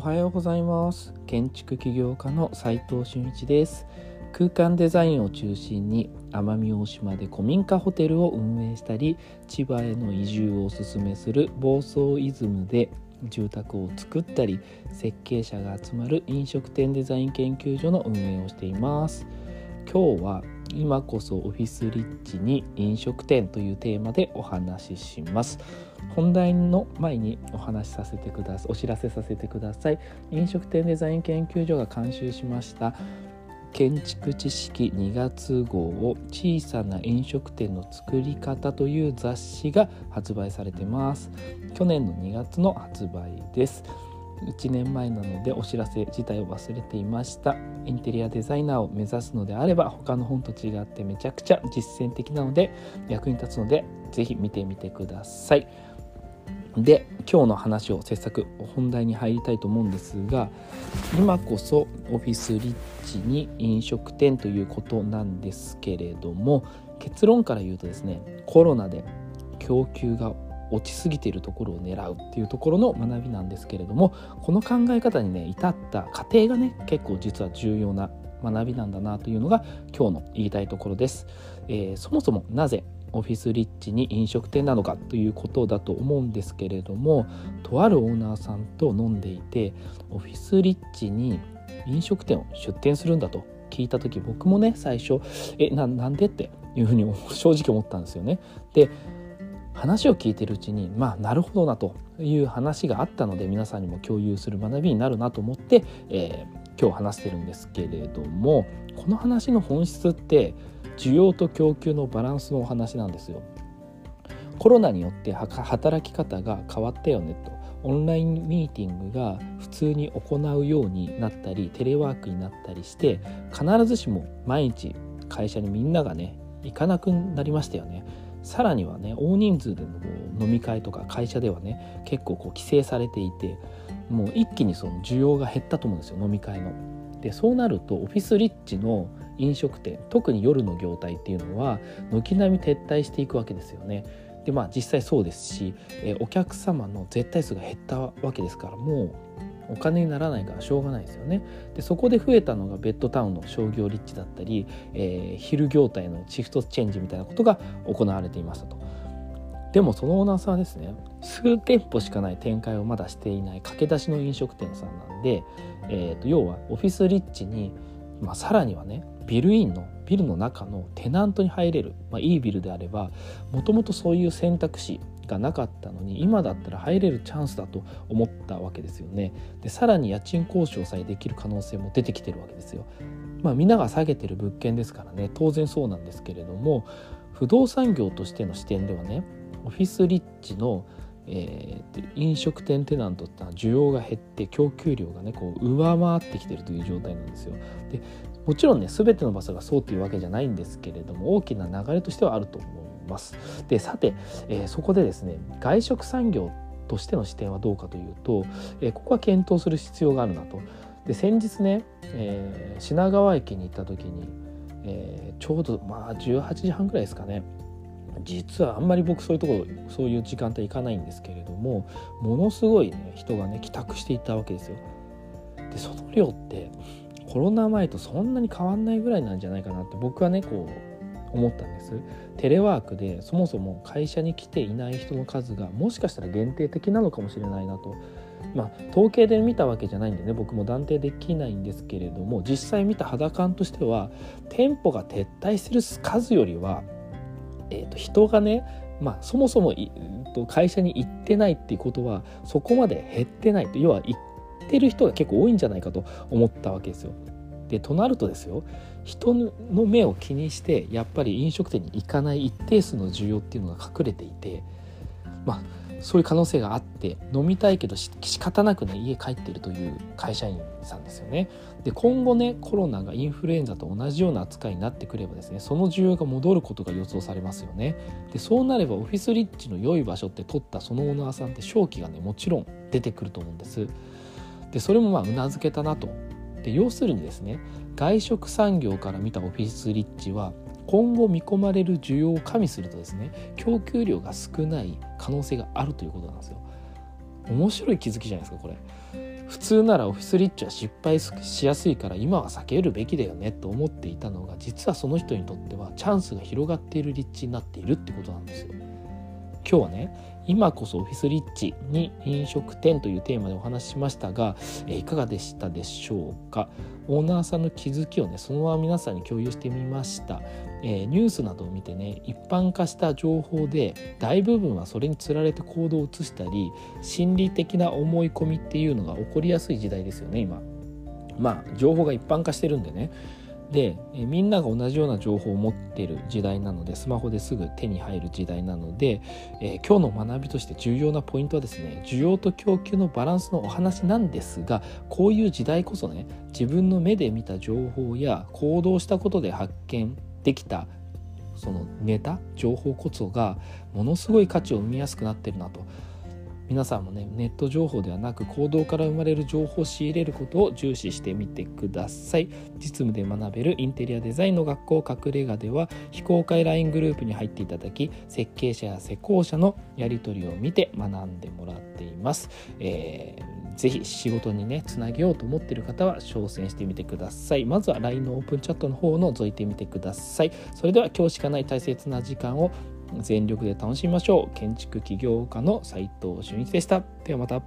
おはようございます。建築起業家の斉藤俊一です。空間デザインを中心に奄美大島で古民家ホテルを運営したり千葉への移住をおすすめする房総イズムで住宅を作ったり設計者が集まる飲食店デザイン研究所の運営をしています。今日は今こそオフィスリッチに飲食店というテーマでお話しします。本題の前にお話しさせてください。お知らせさせてください。飲食店デザイン研究所が監修しました。建築知識2月号を小さな飲食店の作り方という雑誌が発売されてます。去年の2月の発売です。1年前なのでお知らせ自体を忘れていました。インテリアデザイナーを目指すのであれば他の本と違ってめちゃくちゃ実践的なので役に立つので是非見てみてください。で今日の話を切削本題に入りたいと思うんですが今こそオフィスリッチに飲食店ということなんですけれども結論から言うとですねコロナで供給が落ちすぎているところを狙うっていうところの学びなんですけれどもこの考え方にね至った過程がね結構実は重要な学びなんだなというのが今日の言いたいところです。えー、そもそもなぜオフィスリッチに飲食店なのかということだと思うんですけれどもとあるオーナーさんと飲んでいてオフィスリッチに飲食店を出店するんだと聞いた時僕もね最初えなんでっていうふうに正直思ったんですよね。で話を聞いてるうちにまあなるほどなという話があったので皆さんにも共有する学びになるなと思って、えー、今日話してるんですけれどもこの話の本質って需要と供給のバランスのお話なんですよ。コロナによって働き方が変わったよねとオンラインミーティングが普通に行うようになったりテレワークになったりして必ずしも毎日会社にみんながね行かなくなりましたよね。さらにはね大人数でのこう飲み会とか会社ではね結構こう規制されていてもう一気にその需要が減ったと思うんですよ飲み会の。でそうなるとオフィスリッチの飲食店特に夜の業態っていうのは軒並み撤退していくわけですよね。でまあ実際そうですし、えお客様の絶対数が減ったわけですからもうお金にならないからしょうがないですよね。でそこで増えたのがベッドタウンの商業立地だったり、えー、昼業態のシフトチェンジみたいなことが行われていましたと。でもそのオーナーさんはですね数店舗しかない展開をまだしていない駆け出しの飲食店さんなんで、えーと、要はオフィス立地に、まあ、さらにはねビルインのビルの中のテナントに入れる、まあ、いいビルであればもともとそういう選択肢がなかったのに今だったら入れるチャンスだと思ったわけですよね。でさらに家賃交渉さえできる可能性も出てきてるわけですよ。まあみんなが下げてる物件ですからね当然そうなんですけれども不動産業としての視点ではねオフィス立地のえー、飲食店テナントってのは需要が減って供給量がねこう上回ってきてるという状態なんですよ。でもちろんね全ての場所がそうというわけじゃないんですけれども大きな流れとしてはあると思います。でさて、えー、そこでですね外食産業としての視点はどうかというと、えー、ここは検討する必要があるなと。で先日ね、えー、品川駅に行った時に、えちょうどまあ18時半ぐらいですかね実はあんまり僕そういうところそういう時間帯行かないんですけれどもものすごい、ね、人がね帰宅していったわけですよ。でその量ってコロナ前とそんなに変わんないぐらいなんじゃないかなって僕はねこう思ったんですテレワークでそもそも会社に来ていない人の数がもしかしたら限定的なのかもしれないなとまあ統計で見たわけじゃないんでね僕も断定できないんですけれども実際見た肌感としては店舗が撤退する数よりは、えー、と人がねまあ、そもそもえー、と会社に行ってないっていうことはそこまで減ってないと要は行ってる人が結構多いんじゃないかと思ったわけですよ。でとなるとですよ人の目を気にしてやっぱり飲食店に行かない一定数の需要っていうのが隠れていてまあそういう可能性があって飲みたいけど仕方なくね家帰ってるという会社員さんですよね。で今後ねコロナがインフルエンザと同じような扱いになってくればですねその需要が戻ることが予想されますよね。でそうなればオフィス立地の良い場所って取ったそのオーナーさんって正気がねもちろん出てくると思うんです。でそれもまあうなずけたなと。で要するにですね外食産業から見たオフィス立地は今後見込まれる需要を加味するとですね供給量が少ない可能性があるということなんですよ面白い気づきじゃないですかこれ普通ならオフィスリッチは失敗しやすいから今は避けるべきだよねと思っていたのが実はその人にとってはチャンスが広がっている立地になっているってことなんですよ。今日はね今こそオフィスリッチに飲食店というテーマでお話ししましたが、いかがでしたでしょうか？オーナーさんの気づきをねそのまま皆さんに共有してみました、えー、ニュースなどを見てね一般化した情報で大部分はそれにつられて行動を移したり心理的な思い込みっていうのが起こりやすい時代ですよね今。まあ情報が一般化してるんでねでえみんなが同じような情報を持ってる時代なのでスマホですぐ手に入る時代なので、えー、今日の学びとして重要なポイントはですね需要と供給のバランスのお話なんですがこういう時代こそね自分の目で見た情報や行動したことで発見できたそのネタ情報こそがものすごい価値を生みやすくなってるなと皆さんもねネット情報ではなく行動から生まれる情報を仕入れることを重視してみてください。実務で学べるインテリアデザインの学校隠れ家では非公開 LINE グループに入っていただき設計者や施工者のやり取りを見て学んでもらっています、えー、ぜひ仕事にねつなげようと思っている方は挑戦してみてください。まずは LINE のオープンチャットの方を覗いてみてください。それでは今日しかない大切な時間を全力で楽しみましょう。建築起業家の斉藤俊一でした。ではまた。